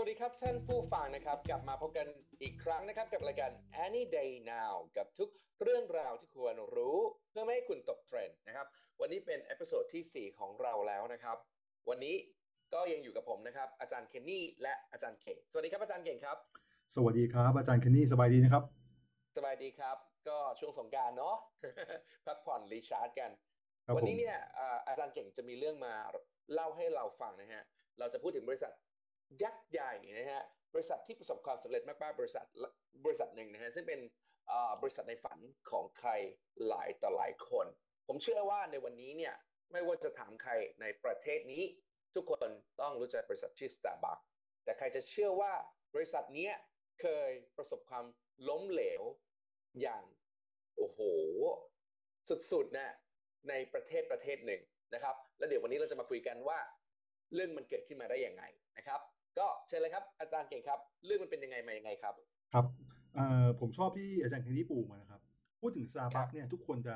สวัสดีครับท่านผู้ฟังนะครับ กลับมาพบกันอีกครั้งนะครับ กับรายการ Any Day Now กับทุกเรื่องราวที่ควรรู้เพื่อไม่ให้คุณตกเทรนด์นะครับ วันนี้เป็น episode ที่ 4 ของเราแล้วนะครับ วันนี้ก็ยังอยู่กับผมนะครับ อาจารย์เคนนี่และอาจารย์เก่งสวัสดีครับอาจารย์เก่งครับ สวัสดีครับ อาจารย์เคนนี่สบายดีนะครับ สบายดีครับ ก็ช่วงสงกรานต์เนาะพักผ่อน recharge กันครับวันนี้ผมเนี่ยอ่าอาจารย์เก่งจะมีเรื่องมาเล่าให้เราฟังนะฮะเราจะพูดถึงบริษัท ยักษ์ใหญ่นะฮะบริษัทที่ประสบความสำเร็จมากๆบริษัทบริษัทหนึ่งนะฮะซึ่งเป็นอ่าบริษัทในฝันของใครหลายต่อหลายคน ผมเชื่อว่าในวันนี้เนี่ยไม่ว่าจะถามใครในประเทศนี้ ทุกคนต้องรู้จักบริษัทชื่อ Starbucks แต่ใครจะเชื่อว่าบริษัทเนี้ยเคยประสบความล้มเหลวอย่างโอ้โห สุดๆนะในประเทศประเทศหนึ่งนะครับ แล้วเดี๋ยววันนี้เราจะมาคุยกันว่าเรื่องมันเกิดขึ้นมาได้ยังไงนะครับ ก็เชิญเลยครับ อาจารย์เก่งครับ เรื่องมันเป็นยังไงมายังไงครับ ครับเอ่อผมชอบที่อาจารย์เคนนี่ปูมานะครับ พูดถึงซาครับับกเนี่ยทุกคนจะ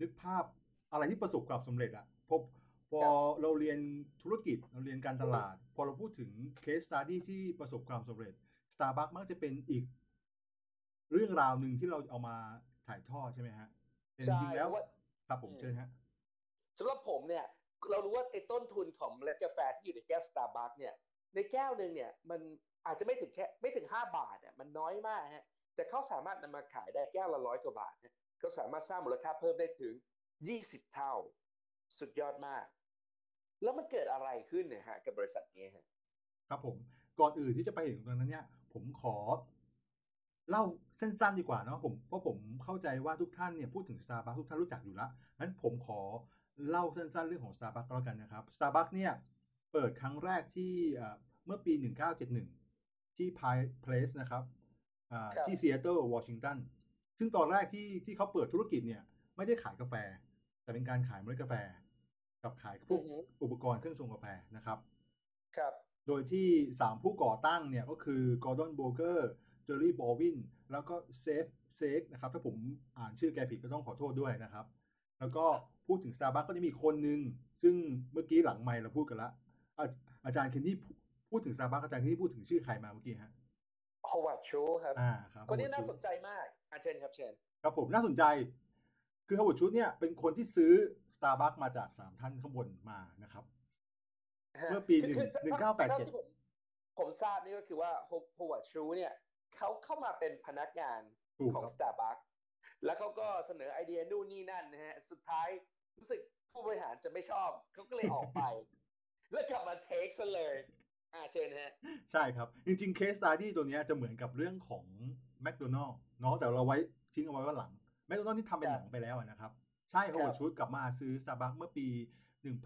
นึกภาพอะไรที่ประสบความสำเร็จอะพอพอครับเราเรียนธุรกิจเราเรียนการตลาด พอเราพูดถึงเคส s ต u d y ที่ประสบความสำเร็จ Starbucks มักจะเป็นอีก เรื่องราวหนึ่งที่เราเอามาถ่ายทอดใช่ไหมฮะแต่จริงๆแล้วเพราะว่าครับผมอืมเชิญฮะสำหรับผมเนี่ย เรารู้ว่าไอ้ต้นทุนของเมล็ดกาแฟที่อยู่ในแก้ว Starbucks เนี่ย ในแก้วหนึ่งเนี่ยมันอาจจะไม่ถึงแค่ไม่ถึง 5 บาทอะมันน้อยมากฮะแต่เขาสามารถนำมาขายได้แก้วละร้อยกว่าบาทฮะเขาสามารถสร้างมูลค่าเพิ่มได้ถึง 20 เท่า สุดยอดมาก แล้วมันเกิดอะไรขึ้นเนี่ยฮะกับบริษัทนี้ฮะครับผมก่อนอื่นที่จะไปถึงตรงนั้นเนี่ย ผมขอเล่าสั้นๆดีกว่าเนาะผมเพราะผมเข้าใจว่าทุกท่านเนี่ยพูดถึง Starbucks ทุกท่านรู้จักอยู่ล้วงั้นผมขอเล่าสั้นๆเรื่องของ Starbucks ก็แล้วกันนะครับ Starbucks เนี่ยเปิดครั้งแรกที่ เอ่อเมื่อปี 1971 ที่ Pie Place นะครับอ่าครับที่ซีแอตเทิลวอชิงตันซึ่งตอนแรกที่ที่เขาเปิดธุรกิจเนี่ย ไม่ได้ขายกาแฟ แต่เป็นการขายเมล็ดกาแฟ กับขายพวกอือฮึอุปกรณ์เครื่องชงกาแฟนะครับ ครับ โดยที่3ผู้ก่อตั้งเนี่ยก็คือ Gordon Bowker Jerry Baldwin แล้วก็ Zev Siegl นะครับ ถ้าผมอ่านชื่อแกผิดก็ต้องขอโทษด้วยนะครับ แล้วก็พูดถึง Starbucks ก็จะมีคนหนึ่งซึ่งเมื่อกี้หลังไมค์เราพูดกันละอาอาจารย์เคนนี่ พูพูดถึง Starbucks อาจารย์เคนนี่พูดถึงชื่อใครมาเมื่อกี้ฮะฮาวาดชูครับอ่าครับคนนี้น่า Howard สน Schultz ใจมากอาเชิญครับเชิญครับผมน่าสนใจ คือ Howard Schultz เนี่ยเป็นคนที่ซื้อ Starbucks มาจาก3ท่านข้างบนมานะครับเมื่อปีคือคือหนึ่งถ้เก้าแปดเจ็ดท่ที่ผมผมทราบนี่ก็คือว่าโฮวาดชูเนี่ยเขาเข้ามาเป็นพนักงานถูกของครับ Starbucks แล้วเขาก็เสนอไอเดียนู่นนี่นั่นนะฮะ สุดท้ายรู้สึกผู้บริหารจะไม่ชอบ เขาก็เลยออกไป แล้วกลับมา take ซะเลย อ่าเชิญฮะ ใช่ครับ จริงๆ case study ตัวเนี้ยจะเหมือนกับเรื่องของแม d โดนัล s เนาะแต่เราไว้ทิ้งเอาไว้ว่าหลังแม d โดนัล s ที่ทำเป็นครับหนังไปแล้วอะนะครับ ใช่ฮ w ว r d ชูดกลับมาซื้อ Starbucks เมื่อปี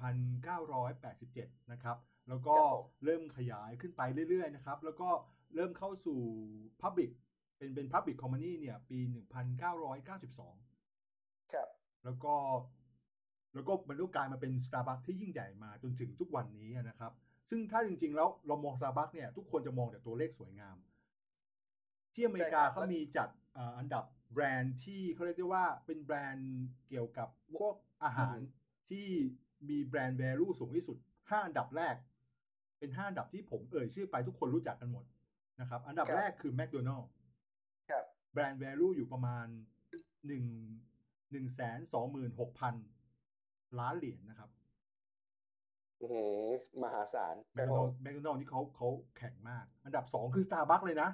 1987 นะครับ แล้วก็ครับผมเริ่มขยายขึ้นไปเรื่อยๆ นะครับ แล้วก็เริ่มเข้าสู่ Public เป็นเป็น Public Company เนี่ยปี 1992 ครับ แล้วก็แล้วก็มันก็กลายมาเป็น Starbucks ที่ยิ่งใหญ่มาจนถึงทุกวันนี้นะครับ ซึ่งถ้าจริง ๆ แล้วเรามอง Starbucks เนี่ยทุกคนจะมองแต่ตัวเลขสวยงาม ที่อเมริกาใช่ครับเขามีจัดเอ่ออันดับแบรนด์ที่เขาเรียกได้ว่าเป็นแบรนด์เกี่ยวกับพวกอาหารอืมที่มีแบรนด์ value สูงที่สุด5อันดับแรก เป็น5อันดับที่ผมเอ่ยชื่อไปทุกคนรู้จักกันหมดนะครับ อันดับแรกคือ McDonald's ครับแบรนด์ value อยู่ประมาณหนึ่งหนึ่งแสนสองหมื่นหกพันล้านเหรียญนะครับ อื้อหือมหาศาลแมคโดนัลแมคโดนัลนี่เขาเขาแข่งมาก อันดับสองคือ Starbucks เลยนะ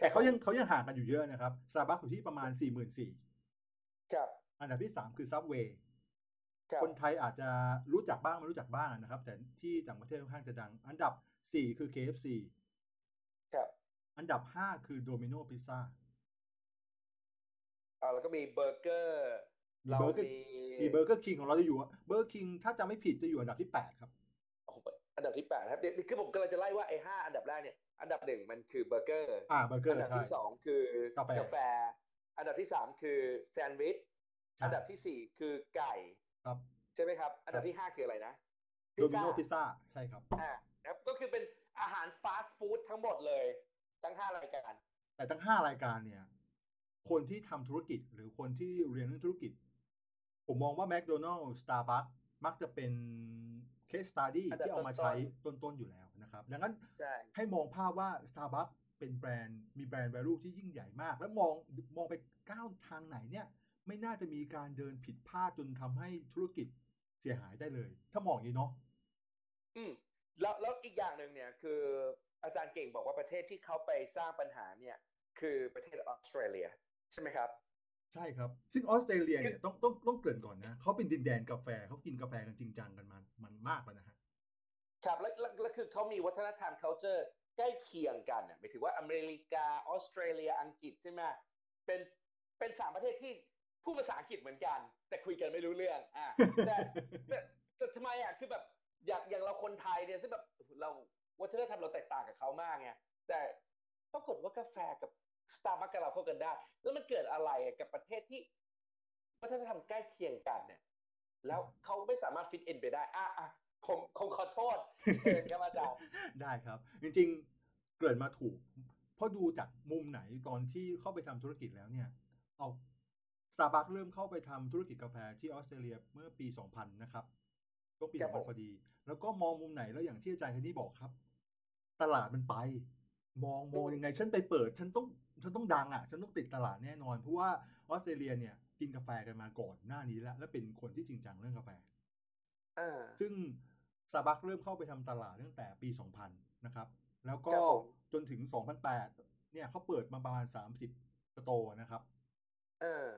แต่เขายังเขายังห่างกันอยู่เยอะนะครับ Starbucks อยู่ที่ประมาณสี่หมื่นสี่ครับอันดับที่สามคือ Subway ครับคนไทยอาจจะรู้จักบ้างไม่รู้จักบ้างนะครับ แต่ที่ต่างประเทศค่อนข้างจะดัง อันดับสี่คือ KFC ครับอันดับห้าคือ Domino Pizza อ่าแล้วก็มีเบอร์เกอร์มี เราเบอร์เกอร์มีมีเบอร์เกอร์คิงของเราจะอยู่เบอร์คิงถ้าจำไม่ผิดจะอยู่อันดับที่แปดครับโอ้โหอันดับที่แปดครับเดี๋ยวคือผมกำลังจะไล่ว่าไอ้ห้าอันดับแรกเนี่ยอันดับหนึ่งมันคือเบอร์เกอร์อ่าเบอร์เกอร์อันดับใช่ที่สองคือกาแฟกาแฟ อันดับที่สามคือแซนด์วิชใช่อันดับที่สี่คือไก่ครับ ใช่ไหมครับ อันดับที่ห้าคืออะไรนะโดมิโนพิซซ่าใช่ครับอ่านะครับก็คือเป็นอาหารฟาสต์ฟู้ดทั้งหมดเลยทั้งห้ารายการ แต่ทั้งห้ารายการเนี่ย คนที่ทำธุรกิจหรือคนที่เรียนเรื่องธุรกิจ ผมมองว่าแม d โดนัล s ์ Starbucks มักจะเป็น case study อันดับที่เอามาต้นๆใช้ต้นๆอยู่แล้วนะครับ ดังนั้นใช่ให้มองภาพว่า Starbucks เป็นแบรนด์มีแบรนด์ value ที่ยิ่งใหญ่มาก แล้วมองมองไปก้าวทางไหนเนี่ย ไม่น่าจะมีการเดินผิดพลาดจนทำให้ธุรกิจเสียหายได้เลย ถ้ามองอย่างนี้เนาะอืมแล้วแล้วอีกอย่างหนึ่งเนี่ย คืออาจารย์เก่งบอกว่าประเทศที่เขาไปสร้างปัญหาเนี่ย คือประเทศออสเตรเลีย ใช่ไหมครับ ใช่ครับ ซึ่งออสเตรเลียเนี่ยต้องต้องต้องเกริ่นก่อนนะเขาเป็นดินแดนกาแฟเขากินกาแฟกันจริงจังกันมันมันมากแล้วนะฮะครับแล้วแล้วแล้วคือเขามีวัฒนธรรม culture ใกล้เคียงกันอะหมายถึงว่าอเมริกาออสเตรเลียอังกฤษใช่ไหมเป็นเป็นสามประเทศที่พูดภาษาอังกฤษเหมือนกัน แต่คุยกันไม่รู้เรื่องอะแต่แต่แต่ทำไมอะคือแบบอย่างอย่างเราคนไทยเนี่ยซึ่งแบบเราวัฒนธรรมเราแตกต่างกับเขามากไงแต่ปรากฏว่ากาแฟกับ สตาร์บัคกับเราเข้ากันได้ แล้วมันเกิดอะไรอะกับประเทศที่วัฒนธรรมใกล้เคียงกันเนี่ย แล้วเขาไม่สามารถ fit in ไปได้ อะอะคงคงขอโทษเชิญครับอาจารย์ได้ครับ จริง ๆ เกริ่นมาถูก เพราะดูจากมุมไหนตอนที่เข้าไปทำธุรกิจแล้วเนี่ย เอาสตาร์บัคเริ่มเข้าไปทำธุรกิจกาแฟที่ออสเตรเลียเมื่อปี 2000 นะครับก็ปีครับผม2000พอดี แล้วก็มองมุมไหนแล้วอย่างที่อาจารย์คนนี้บอกครับ ตลาดมันไป มองมองยังไง ฉันไปเปิด ฉันต้อง ฉันต้องดังอะ ฉันต้องติดตลาดแน่นอน เพราะว่าออสเตรเลียเนี่ยกินกาแฟกันมาก่อนหน้านี้แล้ว และเป็นคนที่จริงจังเรื่องกาแฟอ่าซึ่งซาบักเริ่มเข้าไปทำตลาดตั้งแต่ปี 2000 นะครับ แล้วก็ครับผมจนถึง 2008 เนี่ยเขาเปิดมาประมาณ 30 store นะครับเออ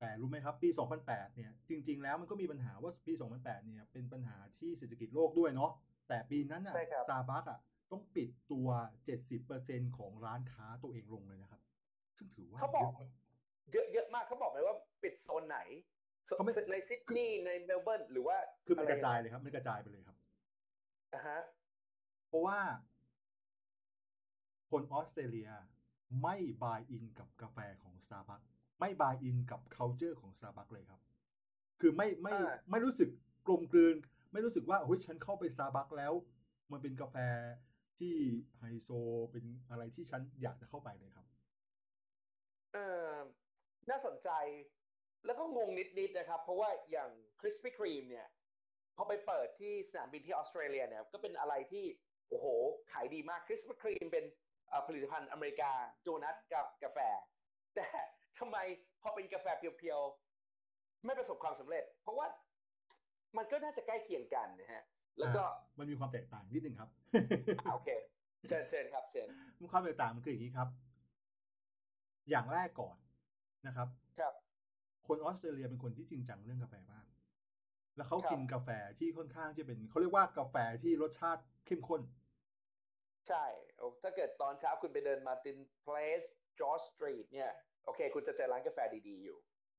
แต่รู้ไหมครับ ปี 2008 เนี่ย จริง ๆ แล้วมันก็มีปัญหาว่าปี 2008 เนี่ย เป็นปัญหาที่เศรษฐกิจโลกด้วยเนาะแต่ปีนั้นน่ะใช่ครับซาบักอะ ต้องปิดตัว 70%ของร้านค้าตัวเองลงเลยนะครับ ซึ่งถือว่าเขาบอกเยอะเยอะเยอะมากเขาบอกไหมว่าปิดโซนไหนโซเขาไม่ในซิดนีย์ในเมลเบิร์นหรือว่าคือมันอกระจายเลยครับมันกระจายไปเลยครับอ่าฮะเพราะว่า คนออสเตรเลียไม่บายอินกับกาแฟของ Starbucks ไม่บายอินกับ culture ของ Starbucks เลยครับ คือไม่ไม่อ่าไม่รู้สึกกลมกลืน ไม่รู้สึกว่าเฮ้ยฉันเข้าไป Starbucks แล้ว มันเป็นกาแฟ ที่ไฮโซเป็นอะไรที่ฉันอยากจะเข้าไปเลยครับ เออน่าสนใจแล้วก็งงนิดๆนะครับ เพราะว่าอย่างKrispy Kreme เนี่ยพอไปเปิดที่สนามบินที่ออสเตรเลียเนี่ยก็เป็นอะไรที่โอ้โห ขายดีมาก Krispy Kreme เป็นผลิตภัณฑ์อเมริกาโดนัทกับกาแฟ แต่ทำไมพอเป็นกาแฟ pure ๆ ไม่ประสบความสำเร็จ เพราะว่ามันก็น่าจะใกล้เคียงกันนะฮะ แล้วก็อ่ามันมีความแตกต่างนิดนึงครับอ่าโอเคเชิญเชิญครับเชิญความแตกต่างมันคืออย่างนี้ครับ อย่างแรกก่อนนะครับ ครับ คนออสเตรเลียเป็นคนที่จริงจังเรื่องกาแฟมาก แล้วเขาครับกินกาแฟที่ค่อนข้างจะเป็นเขาเรียกว่ากาแฟที่รสชาติเข้มข้น ใช่โอ้ถ้าเกิดตอนเช้าคุณไปเดิน Martin Place George Street เนี่ย โอเค คุณจะเจอร้านกาแฟดีๆอยู่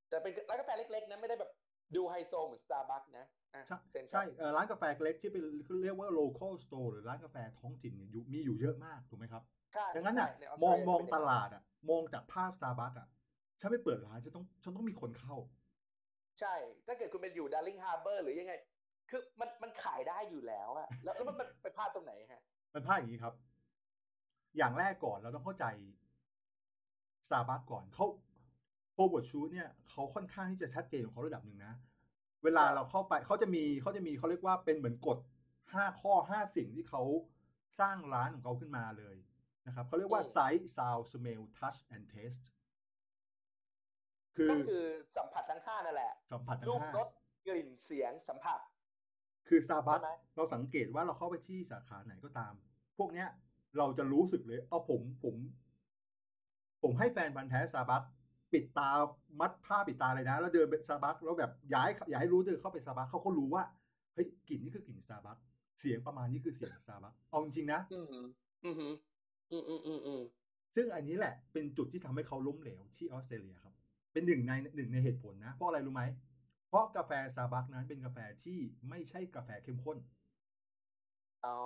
แต่เป็นร้านกาแฟเล็กๆนะไม่ได้แบบ ดูไฮโซเหมือนสตาร์บัคนะอะใช่เชิญครับใช่เอ่อร้านกาแฟเล็กที่เป็นเรียกว่า local store หรือร้านกาแฟท้องถิ่นเนี่ยอยู่มีอยู่เยอะมากถูกไหมครับใช่ดังนั้นอะใช่ในออสมเตรองเลียมองเป็นตย่นั้นลาดอะ มองจากภาพ Starbucks อะฉันไม่เปิดร้านฉันต้องฉันต้องมีคนเข้า ใช่ ถ้าเกิดคุณเป็นอยู่ดาร์ลิงฮาร์เบอร์หรือยังไง คือมันมันขายได้อยู่แล้วอะแล้วแล้วมันมันไปพลาดตรงไหนฮะ มันพลาดอย่างนี้ครับ อย่างแรกก่อนเราต้องเข้าใจ Starbucks ก่อนเขา โ o บ r ชูเนี่ยเขาค่อนข้างที่จะชัดเจนของเขาระดับหนึ่งนะ เวลาเราเข้าไปเขาจะมีเขาจะมีเขาเรียกว่าเป็นเหมือนกฎห้าข้อห้าสิ่งที่เขาสร้างร้านของเขาขึ้นมาเลยนะครับเขาเรียกว่าอืม sight sound smell touch and taste คือก็คือสัมผัสทั้งห้านั่นแหละ สัมผัสทั้รูงปห้ารสกลิ่นเสียงสัมผัส คือซาบัใช่ไหมเราสังเกตว่าเราเข้าไปที่สาขาไหนก็ตาม พวกเนี้ย เราจะรู้สึกเลย เอาผมผม ผมให้แฟนพันธ์แท้ซาบัก ปิดตามัดผ้าปิดตาเลยนะ แล้วเดินไปซาบักแล้วแบบย้ายย้ายรู้เดินเข้าไปซาบักเขาก็รู้ว่าเฮ้ยกลิ่นนี่คือกลิ่นซาบักเสียงประมาณนี้คือเสียงซาบักเอาจริงๆนะอืมอืมอืมอืมอืมอืมอืมซึ่งอันนี้แหละเป็นจุดที่ทำให้เขาล้มเหลวที่ออสเตรเลียครับ เป็นหนึ่งในหนึ่งในเหตุผลนะ เพราะอะไรรู้ไหม เพราะกาแฟซาบักนั้นเป็นกาแฟที่ไม่ใช่กาแฟเข้มข้น อ๋อ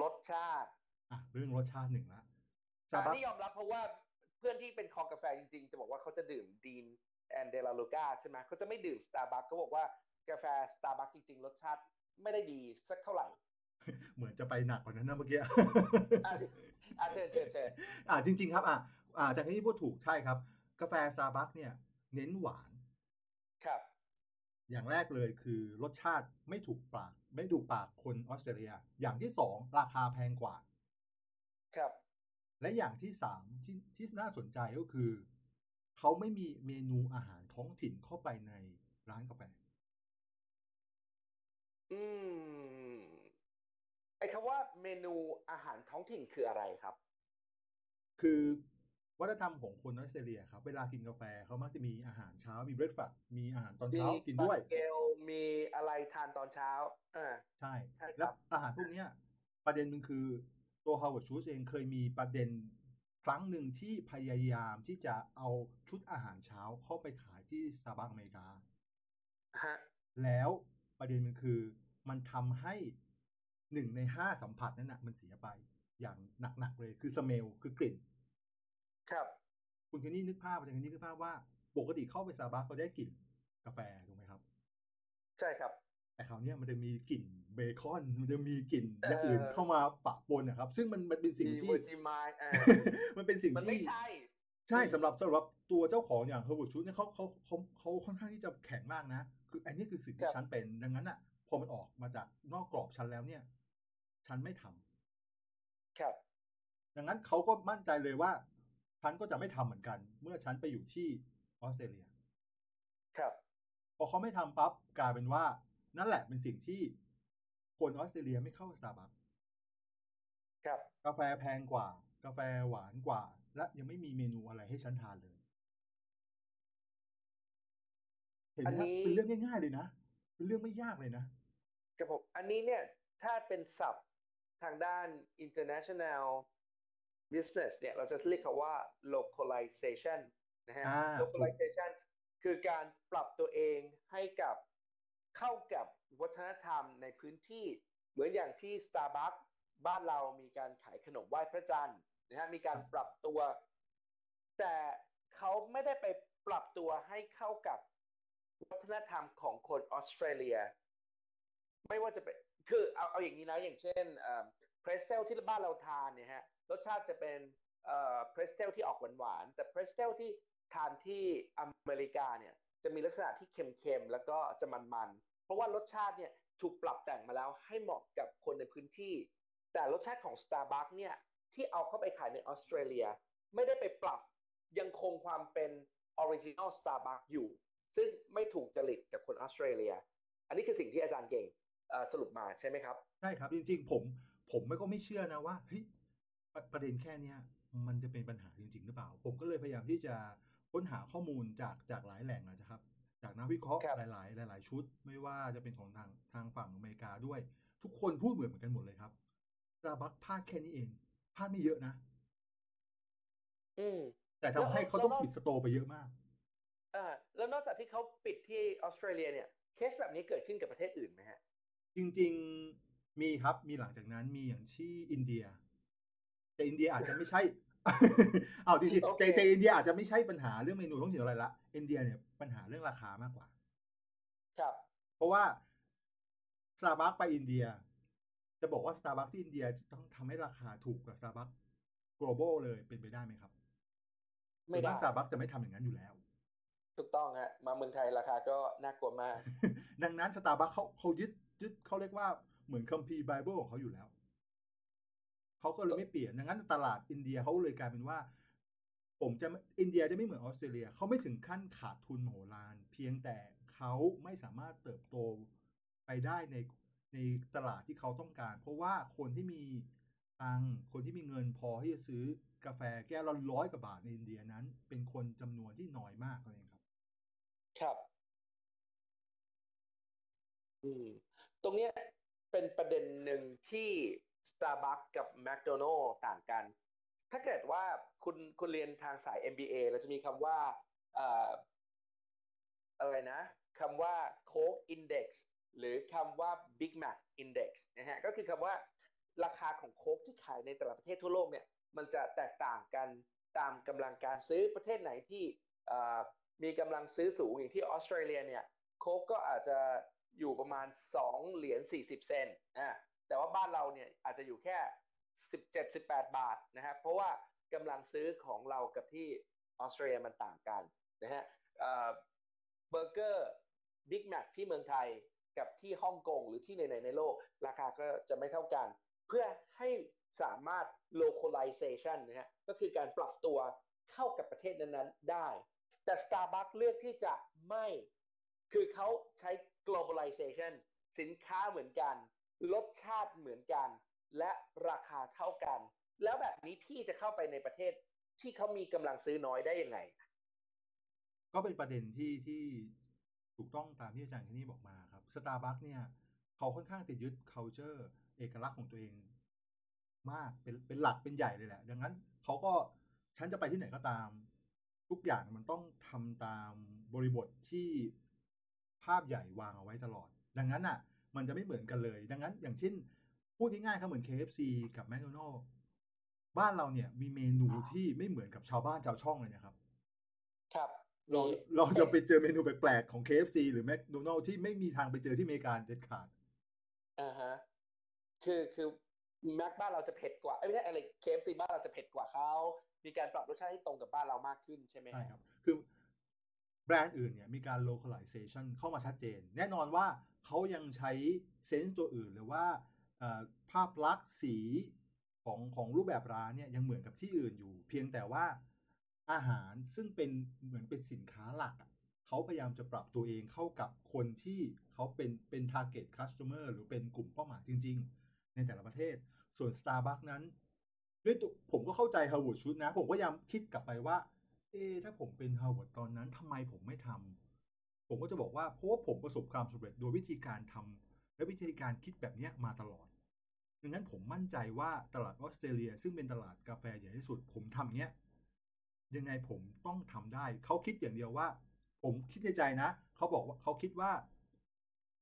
รสชาติ อะเรื่องรสชาติหนึ่งละซาอันบักนี้ยอมรับเพราะว่าเพื่อนที่เป็นคอกาแฟจริงๆ จะบอกว่าเขาจะดื่มดีนแอนเดลาลูกาใช่ไหมเขาจะไม่ดื่มสตาร์บัคเขาบอกว่ากาแฟสตาร์บัคจริง ๆ รสชาติไม่ได้ดีสักเท่าไหร่ เหมือนจะไปหนักกว่านั้นนะเมื่อกี้อะอะเชิญเชิญเชิญอ่าจริง ๆ ครับอ่าอ่าจากที่พูดถูกใช่ครับ กาแฟซาบักเนี่ย เน้นหวานครับ อย่างแรกเลยคือรสชาติไม่ถูกปาก ไม่ถูกปากคนออสเตรเลีย อย่างที่สองราคาแพงกว่า ครับ และอย่างที่สามที่ที่น่าสนใจก็คือ เขาไม่มีเมนูอาหารท้องถิ่นเข้าไปในร้านกาแฟ อืม ไอ้คำว่าเมนูอาหารท้องถิ่นคืออะไรครับ คือวัฒนธรรมของคนออสเตรเลียครับ เวลากินกาแฟเขามักจะมีอาหารเช้ามีเบรคฟาสต์มีอาหารตอนมีเช้ากินด้วยเกลมีอะไรทานตอนเช้าอ่าใช่ใช่ครับแล้วอาหารพวกเนี้ย ประเด็นมันคือ ตัว Howard Schultz เองเคยมีประเด็นครั้งหนึ่งที่พยายามที่จะเอาชุดอาหารเช้าเข้าไปขายที่สตาร์บัคอเมริกา ฮะ แล้วประเด็นมันคือมันทำให้หนึ่งในห้าสัมผัสนั้นนะมันเสียไปอย่างหนักๆเลยคือ smell คือกลิ่น ครับ คุณเคนนี่นึกภาพอาจารย์เคนนี่นึกภาพว่า ปกติเข้าไปสตาร์บัคก็ได้กลิ่นกาแฟถูกไหมครับ ใช่ครับ แต่คราวเนี้ยมันจะมีกลิ่นเบคอน มันจะมีกลิ่นอย่างอื่นเออเข้ามาปะปนนะครับ ซึ่งมันมันเป็นสิ่งมีที่เวอร์จิมายอ่ามันเป็นสิ่งมันที่ไม่ใช่ใช่สำหรับสำหรับตัวเจ้าของอย่างเฮอร์เวิร์ดชูเนี่ยเขาเขาเขาเขาค่อนข้างที่จะแข็งมากนะ คืออันนี้คือสิ่งคที่รับฉันเป็นดังนั้นอะ พอมันออกมาจากนอกกรอบฉันแล้วเนี่ย ฉันไม่ทำครับ ดังนั้นเขาก็มั่นใจเลยว่า ฉันก็จะไม่ทำเหมือนกัน เมื่อฉันไปอยู่ที่ออสเตรเลีย ครับ พอเขาไม่ทำปั๊บกลายเป็นว่า นั่นแหละเป็นสิ่งที่คนออสเตรเลียไม่เข้าสตาร์บัคครับกาแฟแพงกว่า กาแฟหวานกว่า และยังไม่มีเมนูอะไรให้ฉันทานเลย เห็นไหมอันฮะนี้เป็นเรื่องง่ายๆเลยนะ เป็นเรื่องไม่ยากเลยนะกับผมอันนี้เนี่ยถ้าเป็นศัพท์ทางด้าน international business เนี่ย เราจะเรียกคำว่า localization นะฮะอ่า localization คือการปรับตัวเองให้กับ เข้ากับวัฒนธรรมในพื้นที่ เหมือนอย่างที่ Starbucks บ้านเรามีการขายขนมไหว้พระจันทร์นะฮะมีการปรับตัว แต่เขาไม่ได้ไปปรับตัวให้เข้ากับวัฒนธรรมของคนออสเตรเลีย ไม่ว่าจะเป็นคือเอาเอาอย่างนี้นะอย่างเช่น pretzel ที่บ้านเราทานเนี่ยฮะรสชาติจะเป็น pretzel ที่ออกหวานๆแต่ pretzel ที่ทานที่อเมริกาเนี่ย จะมีลักษณะที่เค็มๆแล้วก็จะมันๆ เพราะว่ารสชาติเนี่ยถูกปรับแต่งมาแล้วให้เหมาะกับคนในพื้นที่ แต่รสชาติของ Starbucks เนี่ยที่เอาเข้าไปขายในออสเตรเลีย ไม่ได้ไปปรับยังคงความเป็น original Starbucks อยู่ ซึ่งไม่ถูกจริตกับคนออสเตรเลีย อันนี้คือสิ่งที่อาจารย์เก่งสรุปมาใช่ไหมครับ ใช่ครับ จริง ๆ ผมผมไม่ก็ไม่เชื่อนะว่าเฮ้ยประประเด็นแค่เนี้ยมันจะเป็นปัญหาจริง ๆ หรือเปล่า ผมก็เลยพยายามที่จะ ค้นหาข้อมูลจากจากหลายแหล่งนะครับ จากนักวิเคราะห์ครับหลาย ๆ หลาย ๆ ชุด ไม่ว่าจะเป็นของทางทางฝั่งอเมริกาด้วย ทุกคนพูดเหมือนกันหมดเลยครับสตาร์บัคพลาดแค่นี้เองพลาดไม่เยอะนะ อืมแต่ทำให้เขาแล้วต้องแล้วปิด store ไปเยอะมาก อ่า แล้วนอกจากที่เขาปิดที่ออสเตรเลียเนี่ย เคสแบบนี้เกิดขึ้นกับประเทศอื่นไหมฮะ จริง ๆ มีครับ มีหลังจากนั้นมีอย่างที่อินเดีย แต่อินเดียอาจจะไม่ใช่ เอาจริงโอๆเคแต่แต่อินเดียอาจจะไม่ใช่ปัญหาเรื่องเมนูท้องถิ่นอะไรละอินเดียเนี่ยปัญหาเรื่องราคามากกว่า ครับ เพราะว่าสตาร์บัคไปอินเดีย จะบอกว่าสตาร์บัคที่อินเดียจะต้องทำให้ราคาถูกกว่าสตาร์บัค global เลยเป็นไปได้ไหมครับ ไม่ได้สตาร์บัคจะไม่ทำอย่างนั้นอยู่แล้ว ถูกต้องฮะมาเมืองไทยราคาก็น่ากลัวมาก ดังนั้นสตาร์บัคเขาเขายึดยึดเขาเรียกว่าเหมือนคัมภีร์ไบเบิลของเขาอยู่แล้ว เขาก็เลยไม่เปลี่ยนดังนั้นตลาดอินเดียเขาเลยกลายเป็นว่า ผมจะไม่อินเดียจะไม่เหมือนออสเตรเลียเขาไม่ถึงขั้นขาดทุนโหฬารเพียงแต่เขาไม่สามารถเติบโตไปได้ในในตลาดที่เขาต้องการ เพราะว่าคนที่มีตังค์คนที่มีเงินพอที่จะซื้อกาแฟแก้วละร้อยกว่าบาทในอินเดียนั้น เป็นคนจำนวนที่น้อยมากเท่านั้นเองครับ ครับอืมตรงเนี้ยเป็นประเด็นหนึ่งที่ Starbucks กับ McDonald's ต่างกัน ถ้าเกิดว่าคุณคุณเรียนทางสาย MBA เราจะมีคำว่าเอ่ออะไรนะคำว่า Coke Index หรือคำว่า Big Mac Index นะฮะก็คือคำว่าราคาของโค้กที่ขายในแต่ละประเทศทั่วโลกเนี่ยมันจะแตกต่างกันตามกำลังการซื้อประเทศไหนที่มีกำลังซื้อสูงอย่างที่ออสเตรเลียเนี่ยโค้กก็อาจจะอยู่ประมาณ 2 เหรียญ40 เซนต์อ่า แต่ว่าบ้านเราเนี่ยอาจจะอยู่แค่ 17 18 บาทนะครับเพราะว่ากำลังซื้อของเรากับที่ออสเตรเลียมันต่างกันนะฮะเบอร์เกอร์บิ๊กแม c ที่เมืองไทยกับที่ฮ่องกงหรือที่ไหนในโลก ราคาก็จะไม่เท่ากัน เพื่อให้สามารถ localization นะฮะก็คือการปรับตัวเข้ากับประเทศนั้นๆได้ แต่ Starbucks เลือกที่จะไม่ คือเขาใช้ globalization สินค้าเหมือนกัน รสชาติเหมือนกัน และราคาเท่ากัน แล้วแบบนี้พี่จะเข้าไปในประเทศที่เขามีกำลังซื้อน้อยได้ยังไง ก็เป็นประเด็นที่ที่ถูกต้องตามที่อาจารย์ที่นี่บอกมาครับสตาร์บัคเนี่ย เขาค่อนข้างจะยึด culture เอกลักษณ์ของตัวเองมากเป็นเป็นหลักเป็นใหญ่เลยแหละ ดังนั้นเขาก็ฉันจะไปที่ไหนก็ตาม ทุกอย่างมันต้องทำตามบริบทที่ภาพใหญ่วางเอาไว้ตลอด ดังนั้นอะ มันจะไม่เหมือนกันเลย ดังนั้น อย่างเช่น พูดง่ายๆครับเหมือน KFC กับ McDonald's บ้านเราเนี่ยมีเมนูที่ไม่เหมือนกับชาวบ้านชาวช่องเลยนะครับ ครับเราเราจะไปเจอเมนูแปลกๆของ KFC หรือ McDonald's ที่ไม่มีทางไปเจอที่อเมริกาเด็ดขาดอ่าฮะคือคือแม็กบ้านเราจะเผ็ดกว่าเอ้ยไม่ใช่อะไร KFC บ้านเราจะเผ็ดกว่าเขามีการปรับรสชาติให้ตรงกับบ้านเรามากขึ้นใช่ไหมใช่ครับ คือ แบรนด์อื่นเนี่ยมีการ localization เข้ามาชัดเจน แน่นอนว่าเขายังใช้ sense ตัวอื่น หรือว่าภาพลักษณ์สีของของรูปแบบร้านเนี่ยยังเหมือนกับที่อื่นอยู่ เพียงแต่ว่าอาหารซึ่งเป็นเหมือนเป็นสินค้าหลักเขาพยายามจะปรับตัวเองเข้ากับคนที่เขาเป็นเป็น target customer หรือเป็นกลุ่มเป้าหมายจริง ๆ ในแต่ละประเทศ ส่วน Starbucks นั้น ด้วยผมก็เข้าใจ Howard Schultz นะ ผมก็ยังคิดกลับไปว่า เอถ้าผมเป็น Howard ตอนนั้นทำไมผมไม่ทำผมก็จะบอกว่าเพราะว่าผมประสบความสำเร็จโดยวิธีการทำและวิธีการคิดแบบนี้มาตลอดดังนั้นผมมั่นใจว่าตลาดออสเตรเลีย ซึ่งเป็นตลาดกาแฟใหญ่ที่สุด ผมทำเนี้ยยังไงผมต้องทำได้ เขาคิดอย่างเดียวว่า ผมคิดในใจนะเขาบอกว่าเขาคิดว่า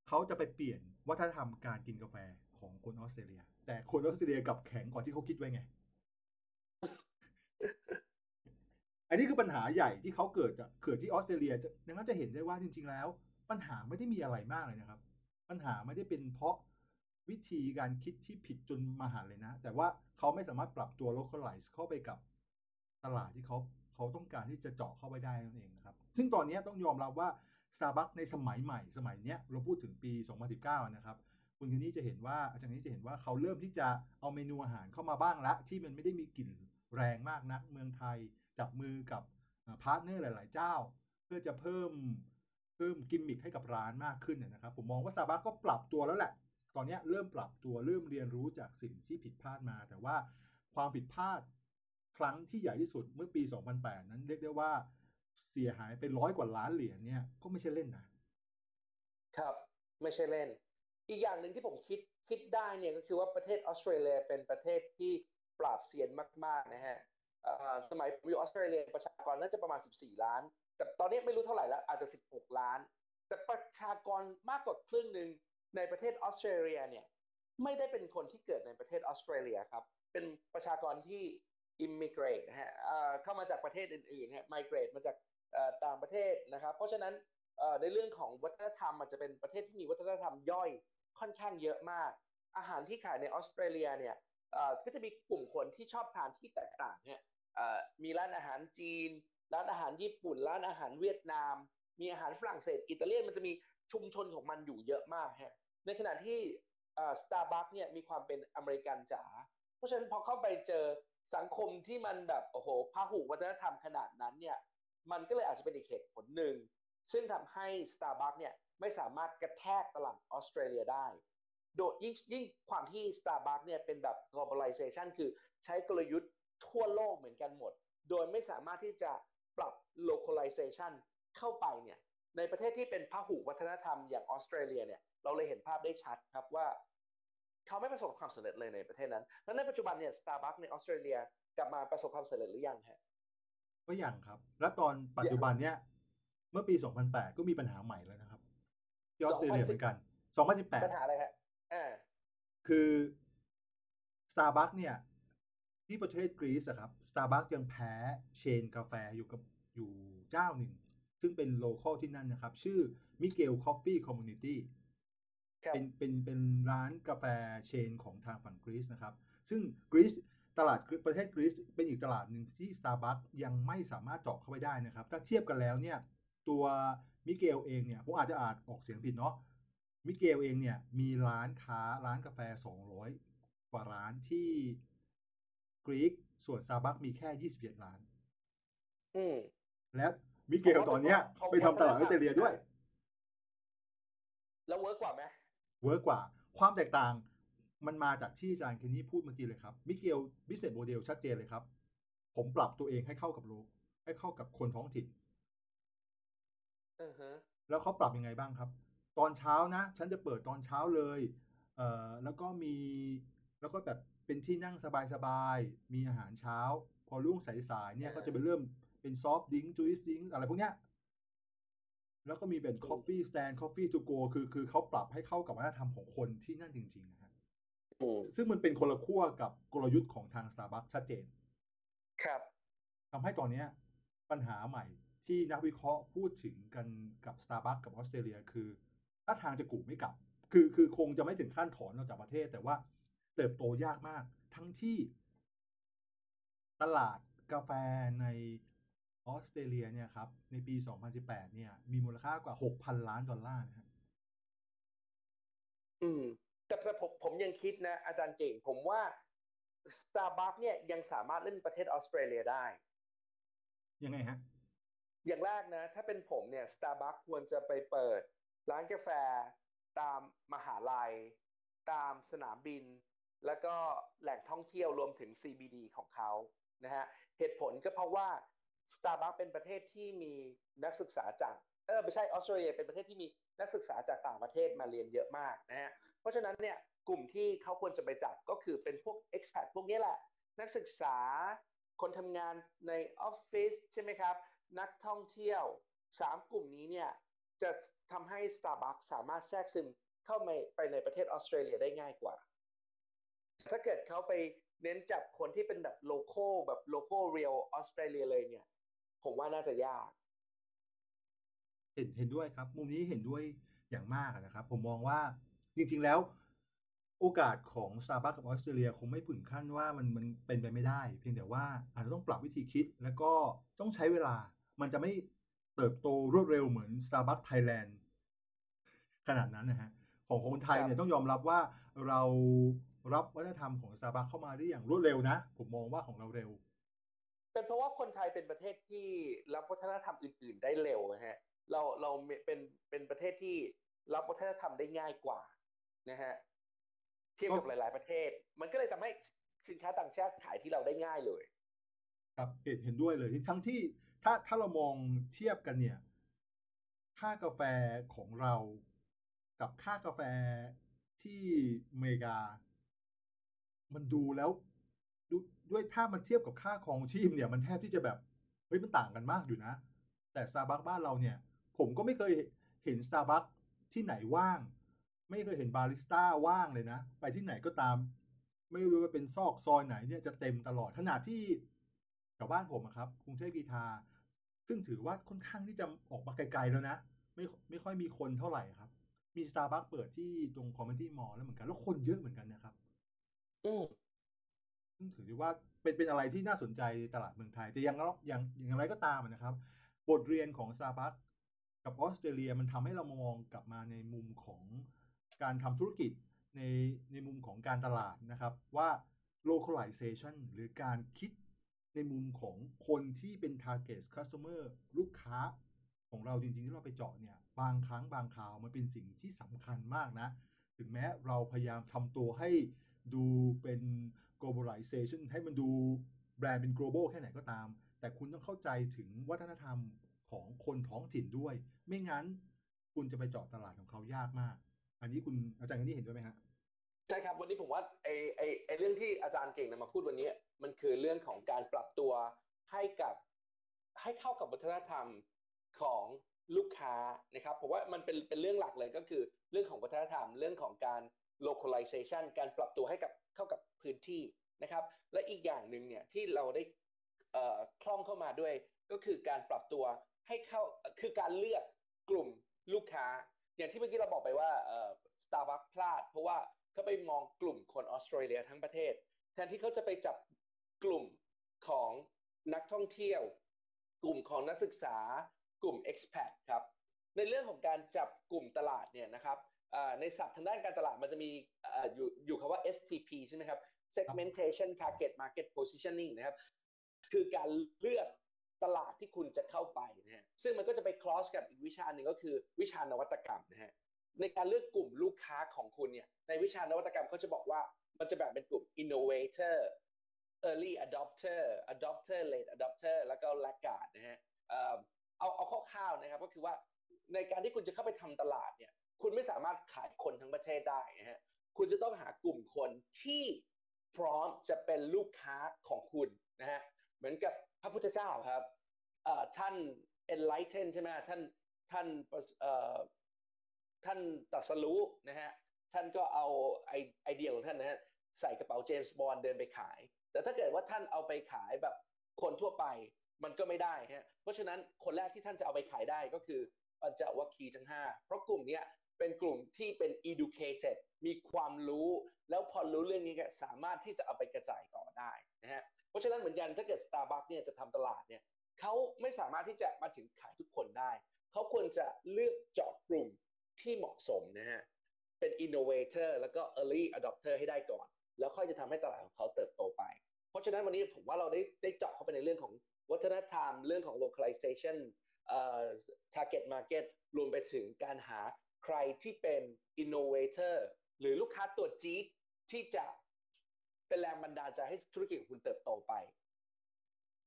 เขาจะไปเปลี่ยนวัฒนธรรมการกินกาแฟของคนออสเตรเลีย แต่คนออสเตรเลียกลับแข็งกว่าที่เขาคิดไว้ไง อันนี้คือปัญหาใหญ่ที่เขาเกิดจากเกิดที่ออสเตรเลียดังนั้นจะเห็นได้ว่าจริง ๆ แล้ว ปัญหาไม่ได้มีอะไรมากเลยนะครับ ปัญหาไม่ได้เป็นเพราะวิธีการคิดที่ผิดจนมหันเลยนะ แต่ว่าเขาไม่สามารถปรับตัว localize เข้าไปกับตลาดที่เขาเขาต้องการที่จะเจาะเข้าไปได้นั่นเองนะครับ ซึ่งตอนนี้ต้องยอมรับว่า Starbucks ในสมัยใหม่ สมัยเนี้ยเราพูดถึงปี 2019 นะครับ คุณคนนี้จะเห็นว่าอาจารย์นี้จะเห็นว่าเขาเริ่มที่จะเอาเมนูอาหารเข้ามาบ้างละ ที่มันไม่ได้มีกลิ่นแรงมากนัก เมืองไทย จับมือกับ partner หลาย ๆ เจ้า เพื่อจะเพิ่มเพิ่มกิมมิคให้กับร้านมากขึ้นนะครับ ผมมองว่าซาบักก็ปรับตัวแล้วแหละ ตอนนี้เริ่มปรับตัวเริ่มเรียนรู้จากสิ่งที่ผิดพลาดมา แต่ว่าความผิดพลาดครั้งที่ใหญ่ที่สุดเมื่อปี 2008 นั้นเรียกได้ว่าเสียหายไปร้อยกว่าล้านเหรียญเนี่ยก็ไม่ใช่เล่นนะ ครับไม่ใช่เล่น อีกอย่างหนึ่งที่ผมคิดคิดได้เนี่ยก็คือว่าประเทศออสเตรเลียเป็นประเทศที่ปราบเซียนมาก ๆ นะฮะ สมัยผมอยู่ออสเตรเลียประชากรน่าจะประมาณ 14 ล้าน แต่ตอนนี้ไม่รู้เท่าไหร่แล้วอาจจะ 16 ล้าน แต่ประชากรมากกว่าครึ่งหนึ่งในประเทศออสเตรเลียเนี่ยไม่ได้เป็นคนที่เกิดในประเทศออสเตรเลียครับ เป็นประชากรที่ immigrate นะฮะเข้ามาจากประเทศอื่นๆฮะ migrate มาจากต่างประเทศนะครับ เพราะฉะนั้นในเรื่องของวัฒนธรรมมันจะเป็นประเทศที่มีวัฒนธรรมย่อยค่อนข้างเยอะมาก อาหารที่ขายในออสเตรเลียเนี่ยก็จะมีกลุ่มคนที่ชอบทานที่แตกต่างเนี่ย มีร้านอาหารจีน ร้านอาหารญี่ปุ่น ร้านอาหารเวียดนาม มีอาหารฝรั่งเศส อิตาเลียนมันจะมีชุมชนของมันอยู่เยอะมากฮะในขณะที่สตาร์บัคเนี่ยมีความเป็นอเมริกันจ๋าเพราะฉะนั้นพอเข้าไปเจอสังคมที่มันแบบโอ้โหพหุวัฒนธรรมขนาดนั้นเนี่ยมันก็เลยอาจจะเป็นอีกเหตุผลหนึ่ง ซึ่งทำให้ Starbucks เนี่ยไม่สามารถกระแทกตลาดออสเตรเลียได้ โดยยิ่งยิ่งความที่ Starbucks เนี่ยเป็นแบบ globalization คือใช้กลยุทธ์ ทั่วโลกเหมือนกันหมด โดยไม่สามารถที่จะปรับ localization เข้าไปเนี่ยในประเทศที่เป็นพหุวัฒนธรรมอย่างออสเตรเลียเนี่ยเราเลยเห็นภาพได้ชัดครับว่าเขาไม่ประสบความสำเร็จเลยในประเทศนั้นแล้วในปัจจุบันเนี่ย Starbucks ในออสเตรเลียกลับมาประสบความสำเร็จหรือยังฮะก็ยังครับ แล้วตอนปัจจุบันเนี้ยเมื่อปี 2008 ก็มีปัญหาใหม่แล้วนะครับที่ออสเตรเลียเหมือนกัน 2018 ปัญหาอะไรฮะอ่าคือ Starbucks เนี่ย ที่ประเทศกรีซอะครับ Starbucks ยังแพ้เชนกาแฟอยู่กับอยู่เจ้าหนึ่ง ซึ่งเป็นโลเคอลที่นั่นนะครับ ชื่อ Miguel Coffee Community เป็นเป็นเป็นร้านกาแฟเชนของทางฝั่งกรีซนะครับ ซึ่งกรีซตลาดประเทศกรีซเป็นอีกตลาดหนึ่งที่ Starbucks ยังไม่สามารถเจาะเข้าไปได้นะครับ ถ้าเทียบกันแล้วเนี่ย ตัวมิเกลเองเนี่ยผมอาจจะอ่านออกเสียงผิดเนาะมิเกลเองเนี่ยมีร้านค้าร้านกาแฟ 200 กว่าร้านที่ กรีกส่วนซาบักมีแค่27ร้าน อืมและมิเกลตอนเนี้ยเขาไปทำตลาดออสเตรเลียด้วย แล้ว work กว่าไหม work กว่า ความแตกต่างมันมาจากที่อาจารย์เคนนี่พูดเมื่อกี้เลยครับ มิเกล business model ชัดเจนเลยครับ ผมปรับตัวเองให้เข้ากับโลก ให้เข้ากับคนท้องถิ่นอือฮะแล้วเขาปรับยังไงบ้างครับ ตอนเช้านะ ฉันจะเปิดตอนเช้าเลย เอ่อแล้วก็มีแล้วก็แบบ เป็นที่นั่งสบายๆ มีอาหารเช้า พอรุ่งสายๆเนี่ยก็จะไปเริ่มเป็น soft drink juice drink อะไรพวกเนี้ยแล้วก็มีเป็น coffee stand coffee to go คือคือเขาปรับให้เข้ากับวัฒนธรรมของคนที่นั่นจริง ๆ นะฮะอืมซึ่งมันเป็นคนละขั้วกับกลยุทธ์ของทาง Starbucks ชัดเจน ครับทำให้ตอนเนี้ย ปัญหาใหม่ที่นักวิเคราะห์พูดถึงกันกับ Starbucks กับออสเตรเลียคือท่าทางจะกู่ไม่กลับ คือคือคงจะไม่ถึงขั้นถอนออกจากประเทศ แต่ว่า เติบโตยากมาก ทั้งที่ตลาดกาแฟในออสเตรเลียเนี่ยครับ ในปี 2018 เนี่ย มีมูลค่ากว่า 6,000 ล้านดอลลาร์นะครับอืม แต่แต่ผมผมยังคิดนะ อาจารย์เก่ง ผมว่า Starbucks เนี่ยยังสามารถเล่นประเทศออสเตรเลียได้ ยังไงฮะ อย่างแรกนะ ถ้าเป็นผมเนี่ย Starbucks ควรจะไปเปิด ร้านกาแฟตามมหาลัย ตามสนามบิน แล้วก็แหล่งท่องเที่ยวรวมถึง CBD ของเขานะฮะเหตุผลก็เพราะว่า Starbucks เป็นประเทศที่มีนักศึกษาจากเออไม่ใช่ออสเตรเลียเป็นประเทศที่มีนักศึกษาจากต่างประเทศมาเรียนเยอะมากนะฮะเพราะฉะนั้นเนี่ยกลุ่มที่เขาควรจะไปจับก็คือเป็นพวก expat พวกนี้แหละ นักศึกษาคนทำงานในออฟฟิศใช่ไหมครับ นักท่องเที่ยวสามกลุ่มนี้เนี่ยจะทำให้ Starbucks สามารถแทรกซึมเข้าไปในประเทศออสเตรเลียได้ง่ายกว่า ถ้าเกิดเขาไปเน้นจับคนที่เป็นแบบโลโก้แบบโลโก้เรียลออสเตรเลียเลยเนี่ย ผมว่าน่าจะยาก เห็นเห็นด้วยครับ มุมนี้เห็นด้วยอย่างมากอะนะครับ ผมมองว่าจริงๆแล้ว โอกาสของ Starbucks กับออสเตรเลียคงไม่ถึงขั้นว่ามันมันเป็นไปไม่ได้ เพียงแต่ว่าอาจจะต้องปรับวิธีคิดแล้วก็ต้องใช้เวลา มันจะไม่เติบโตรวดเร็วเหมือน Starbucks Thailand ขนาดนั้นนะฮะของคนไทยเนี่ยต้องยอมรับว่าเรา รับวัฒนธรรมของ Starbucks เข้ามาได้อย่างรวดเร็วนะ ผมมองว่าของเราเร็ว เป็นเพราะว่าคนไทยเป็นประเทศที่รับวัฒนธรรมอื่น ๆ ได้เร็วนะฮะเราเราเป็นเป็นประเทศที่รับวัฒนธรรมได้ง่ายกว่านะฮะเทียบกับหลาย ๆ ประเทศ มันก็เลยทำให้สินค้าต่างชาติขายที่เราได้ง่ายเลย ครับเห็นเห็นด้วยเลยทั้งที่ถ้าถ้าเรามองเทียบกันเนี่ย ค่ากาแฟของเรากับค่ากาแฟที่อเมริกา มันดูแล้วด,ด้วยถ้ามันเทียบกับค่าครองชีพเนี่ย มันแทบที่จะแบบเฮ้ยมันต่างกันมากอยู่นะ แต่ Starbucks บ้านเราเนี่ย ผมก็ไม่เคยเห็น Starbucks ที่ไหนว่าง ไม่เคยเห็นบาริสต้าว่างเลยนะ ไปที่ไหนก็ตาม ไม่ว่าเป็นซอกซอยไหนเนี่ยจะเต็มตลอดขนาดที่แถวบ้านผมครับกรุงเทพกีทา ซึ่งถือว่าค่อนข้างที่จะออกมาไกลๆแล้วนะ ไม่ไม่ค่อยมีคนเท่าไหร่ครับ มี Starbucks เปิดที่ตรงคอมเมดี้มอลแล้วเหมือนกัน แล้วคนเยอะเหมือนกันนะครับ อืมถือว่าเป็นเป็นอะไรที่น่าสนใจในตลาดเมืองไทย แต่ย่างอย่างอย่างไรก็ตามนะครับ บทเรียนของ Starbucks กับออสเตรเลียมันทำให้เรามองกลับมาในมุมของการทำธุรกิจในในมุมของการตลาดนะครับ ว่า localization หรือการคิดในมุมของคนที่เป็น target customer ลูกค้าของเราจริงๆ ที่เราไปเจาะเนี่ย บางครั้งบางคราวมันเป็นสิ่งที่สำคัญมากนะ ถึงแม้เราพยายามทำตัวให้ ดูเป็น globalization ให้มันดูแบรนด์เป็น global แค่ไหนก็ตาม แต่คุณต้องเข้าใจถึงวัฒนธรรมของคนท้องถิ่นด้วย ไม่งั้นคุณจะไปเจาะตลาดของเขายากมาก อันนี้คุณอาจารย์นนี้เห็นด้วยไหมฮะใช่ครับวันนี้ผมว่าไอไอไอเรื่องที่อาจารย์เก่งนำมาพูดวันนี้ มันคือเรื่องของการปรับตัวให้กับให้เข้ากับวัฒนธรรมของลูกค้านะครับผมว่ามันเป็นเป็นเรื่องหลักเลยก็คือเรื่องของวัฒนธรรมเรื่องของการ localization การปรับตัวให้กับเข้ากับพื้นที่นะครับ และอีกอย่างหนึ่งเนี่ยที่เราได้คล่องเข้ามาด้วย ก็คือการปรับตัวให้เข้าคือการเลือกกลุ่มลูกค้า อย่างที่เมื่อกี้เราบอกไปว่า Starbucks พลาด เพราะว่าเขาไปมองกลุ่มคนออสเตรเลียทั้งประเทศ แทนที่เขาจะไปจับกลุ่มของนักท่องเที่ยว กลุ่มของนักศึกษากลุ่ม expat ครับในเรื่องของการจับกลุ่มตลาดเนี่ยนะครับ ในศัพท์ทางด้านการตลาดมันจะมีอยู่อยู่คำว่า STP ใช่ไหมครับ segmentation target market positioning นะครับ คือการเลือกตลาดที่คุณจะเข้าไปนะฮะซึ่งมันก็จะไป cross กับอีกวิชาหนึ่งก็คือวิชานวัตกรรมนะฮะในการเลือกกลุ่มลูกค้าของคุณเนี่ยในวิชานวัตกรรมเขาจะบอกว่ามันจะแบ่งเป็นกลุ่ม innovator early adopter adopter late adopter แล้วก็ laggard นะฮะ เอาเอาคร่าวๆนะครับ ก็คือว่าในการที่คุณจะเข้าไปทำตลาดเนี่ย คุณไม่สามารถขายคนทั้งประเทศได้นะฮะคุณจะต้องหากลุ่มคนที่พร้อมจะเป็นลูกค้าของคุณนะฮะเหมือนกับพระพุทธเจ้าครับท่าน enlighten ใช่ไหมท่านท่านท่านตัดสรู้นะฮะท่านก็เอาไอไอเดียของท่านนะฮะใส่กระเป๋าเจมส์บอลเดินไปขาย แต่ถ้าเกิดว่าท่านเอาไปขายแบบคนทั่วไป มันก็ไม่ได้ฮะเพราะฉะนั้นคนแรกที่ท่านจะเอาไปขายได้ก็คือปัญจวัคคีย์ทั้ง 5 เพราะกลุ่มนี้เป็นกลุ่มที่เป็น educated มีความรู้ แล้วพอรู้เรื่องนี้ก็สามารถที่จะเอาไปกระจายต่อได้นะฮะเพราะฉะนั้นเหมือนกันถ้าเกิด Starbucks เนี่ยจะทำตลาดเนี่ยเขาไม่สามารถที่จะมาถึงขายทุกคนได้ เขาควรจะเลือกเจาะกลุ่มที่เหมาะสมนะฮะเป็น innovator แล้วก็ early adopter ให้ได้ก่อน แล้วค่อยจะทำให้ตลาดของเขาเติบโตไป เพราะฉะนั้นวันนี้ผมว่าเราได้ได้เจาะเข้าไปในเรื่องของ วัฒนธรรมเรื่องของ localization เอ่อ target market รวมไปถึงการหาใครที่เป็น innovator หรือลูกค้าตัวจี๊ดที่จะเป็นแรงบันดาลใจให้ธุรกิจของคุณเติบโตไป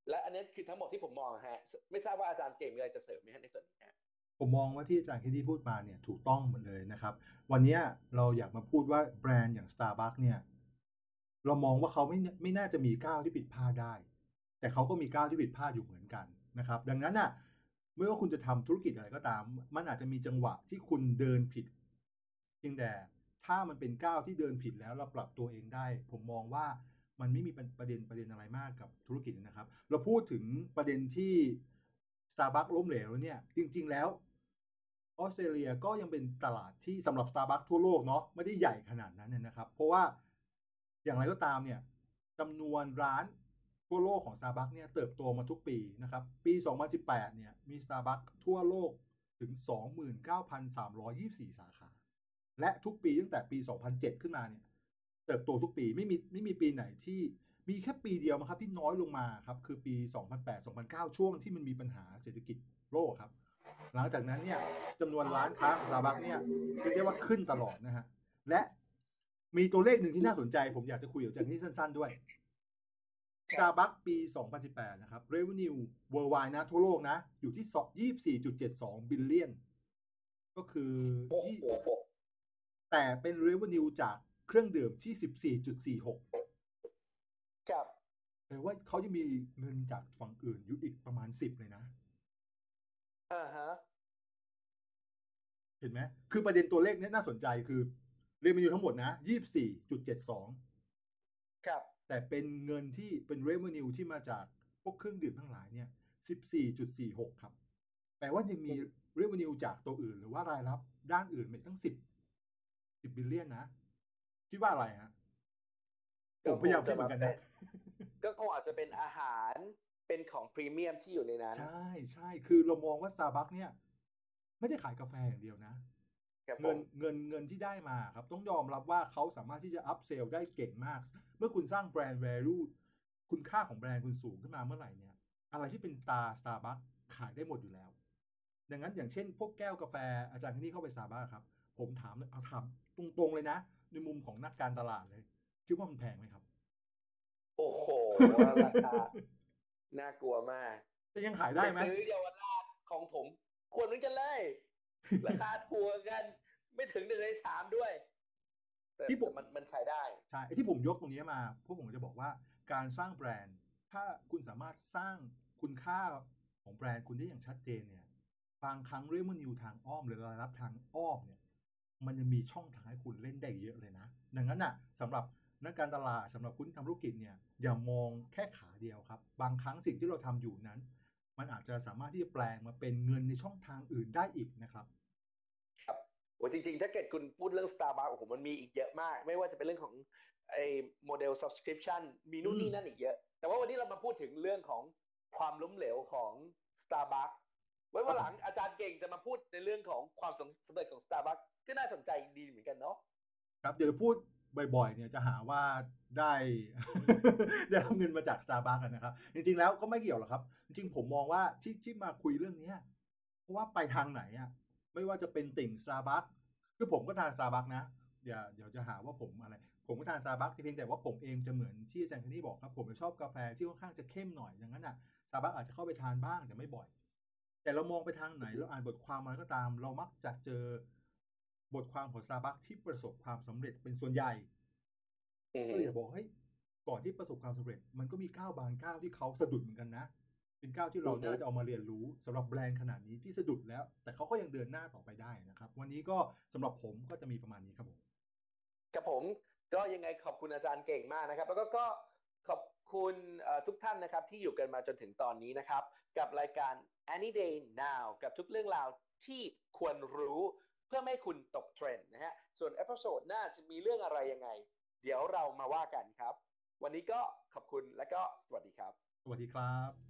และอันนี้คือทั้งหมดที่ผมมองฮะ ไม่ทราบว่าอาจารย์เก่งมีอะไรจะเสริมไหมฮะในส่วนนี้ฮะผมมองว่าที่อาจารย์เคที่พูดมาเนี่ยถูกต้องหมดเลยนะครับ วันนี้เราอยากมาพูดว่าแบรนด์อย่าง Starbucks เนี่ย เรามองว่าเขาไม่ไม่น่าจะมีก้าวที่ผิดพลาดได้ แต่เขาก็มีก้าวที่ผิดพลาดอยู่เหมือนกันนะครับ ดังนั้นอะไม่ว่าคุณจะทำธุรกิจอะไรก็ตาม มันอาจจะมีจังหวะที่คุณเดินผิด เพียงแต่ถ้ามันเป็นก้าวที่เดินผิดแล้วเราปรับตัวเองได้ ผมมองว่ามันไม่มีประเด็นประเด็นอะไรมากกับธุรกิจนะครับ เราพูดถึงประเด็นที่ Starbucks ล้มเหลวเนี่ย จริง ๆ แล้วออสเตรเลียก็ยังเป็นตลาดที่สำหรับ Starbucks ทั่วโลกเนาะไม่ได้ใหญ่ขนาดนั้นนะครับ เพราะว่าอย่างไรก็ตามเนี่ยจำนวนร้าน ทั่วโลกของ Starbucks เนี่ยเติบโตมาทุกปีนะครับ ปี 2018 เนี่ยมี Starbucks ทั่วโลกถึง 29,324 สาขา และทุกปีตั้งแต่ปี 2007 ขึ้นมาเนี่ย เติบโตทุกปีไม่มีไม่มีปีไหนที่มีแค่ปีเดียวมั้งครับที่น้อยลงมาครับคือปี 2008-2009 ช่วงที่มันมีปัญหาเศรษฐกิจโลกครับ หลังจากนั้นเนี่ยจำนวนร้านค้าของ Starbucks เนี่ยเรียกได้ว่าขึ้นตลอดนะฮะและมีตัวเลขหนึ่งที่น่าสนใจ ผมอยากจะคุยกับอาจารย์ที่สั้น ๆ ด้วย Starbucks ปี 2018 นะครับ revenue worldwide นะ ทั่วโลกนะ อยู่ที่ 24.72 บิลเลียน ก็คือแต่เป็น revenue จากเครื่องดื่มที่ 14.46ครับแปลว่าเขาจะมีเงินจากฝั่งอื่นอยู่อีกประมาณ 10 เลยนะอ่าฮะ เห็นไหม คือประเด็นตัวเลขนี้น่าสนใจคือ revenue ทั้งหมดนะ 24.72ครับ แต่เป็นเงินที่เป็น revenue ที่มาจากพวกเครื่องดื่มทั้งหลายเนี่ย14.46 ครับ แปลว่ายังมี revenue จากตัวอื่น หรือว่ารายรับด้านอื่นเป็นตั้ง 10 10 billion นะ คิดว่าอะไรฮะผมพยายามคิดเหมือนกันนะ ก็คงอาจจะเป็นอาหารเป็นของพรีเมียมที่อยู่ในนั้น ใช่ใช่ คือเรามองว่าซาบักเนี่ย ไม่ได้ขายกาแฟอย่างเดียวนะ เงินเงินเงินที่ได้มาครับ ต้องยอมรับว่าเขาสามารถที่จะ upsell ได้เก่งมาก เมื่อคุณสร้างแบรนด์ value คุณค่าของแบรนด์คุณสูงขึ้นมาเมื่อไหร่เนี่ย อะไรที่เป็นตาสตาร์บัคขายได้หมดอยู่แล้ว ดังนั้นอย่างเช่น พวกแก้วกาแฟอาจารย์ที่นี่เข้าไปสตาร์บัคครับ ผมถามเอาถามตรงๆเลยนะ ในมุมของนักการตลาดเลยคิดว่ามันแพงไหมครับ โอ้โหราคาน่ากลัวมากจะยังขายได้ไหมซื้อเยาวราชของผมควรเหมือนกันเลย ราคาถูกกัน ไม่ถึงหนึ่งในสามด้วยที่ผมมันมันขายได้ใช่ที่ผมยกตรงนี้มาพวกผมจะบอกว่า การสร้างแบรนด์ ถ้าคุณสามารถสร้างคุณค่าของแบรนด์คุณได้อย่างชัดเจนเนี่ยบางครั้งเรื่องมันอยู่ทางอ้อมหรือรายรับทางอ้อมเนี่ย มันจะมีช่องทางให้คุณเล่นได้เยอะเลยนะ ดังนั้นอะสำหรับนักการตลาดสำหรับคุณทำธุรกิจเนี่ยอย่ามองแค่ขาเดียวครับ บางครั้งสิ่งที่เราทำอยู่นั้น มันอาจจะสามารถที่จะแปลงมาเป็นเงินในช่องทางอื่นได้อีกนะครับโอ้จริง ๆ ถ้าเกิดคุณพูดเรื่อง Starbucks โอ้โหมันมีอีกเยอะมาก ไม่ว่าจะเป็นเรื่องของไอ้โมเดล subscription มีนู่นนี่นั่นอีกเยอะ แต่ว่าวันนี้เรามาพูดถึงเรื่องของความล้มเหลวของ Starbucks ไว้วันหลังอาจารย์เก่งจะมาพูดในเรื่องของความสำเร็จของ Starbucks ก็น่าสนใจดีเหมือนกันเนาะครับเดี๋ยวพูด บ่อยๆ เนี่ยจะหาว่าได้ ได้รับเงินมาจาก Starbucks กันนะครับ จริงๆแล้วก็ไม่เกี่ยวหรอกครับ จริงๆผมมองว่าที่ที่มาคุยเรื่องเนี้ยเพราะว่าไปทางไหนอะไม่ว่าจะเป็นติ่ง Starbucks คือผมก็ทาน Starbucks นะเดี๋ยวเดี๋ยวจะหาว่าผมอะไร ผมก็ทาน Starbucks เพียงแต่ว่าผมเองจะเหมือนที่อาจารย์คนนี้บอกครับ ผมชอบกาแฟที่ค่อนข้างจะเข้มหน่อยดังนั้นอะ Starbucks อาจจะเข้าไปทานบ้างแต่ไม่บ่อย แต่เรามองไปทางไหนเราอ่านบทความมาก็ตาม เรามักจะเจอ บทความของ Starbucks ที่ประสบความสำเร็จเป็นส่วนใหญ่อืมก็เลยอยากบอกเฮ้ยก่อนที่ประสบความสำเร็จ มันก็มีก้าวบางก้าวที่เขาสะดุดเหมือนกันนะ เป็นก้าวที่เราอือฮึน่าจะเอามาเรียนรู้สำหรับแบรนด์ขนาดนี้ที่สะดุดแล้ว แต่เขาก็ยังเดินหน้าต่อไปได้นะครับ วันนี้ก็สำหรับผมก็จะมีประมาณนี้ครับผมกับผมก็ยังไงขอบคุณอาจารย์เก่งมากนะครับ แล้วก็ก็ขอบคุณเอ่อทุกท่านนะครับที่อยู่กันมาจนถึงตอนนี้นะครับ กับรายการ Any Day Now กับทุกเรื่องราวที่ควรรู้ เพื่อไม่ให้คุณตกเทรนด์นะฮะ ส่วน episode หน้าจะมีเรื่องอะไรยังไง เดี๋ยวเรามาว่ากันครับ วันนี้ก็ขอบคุณและก็สวัสดีครับ สวัสดีครับ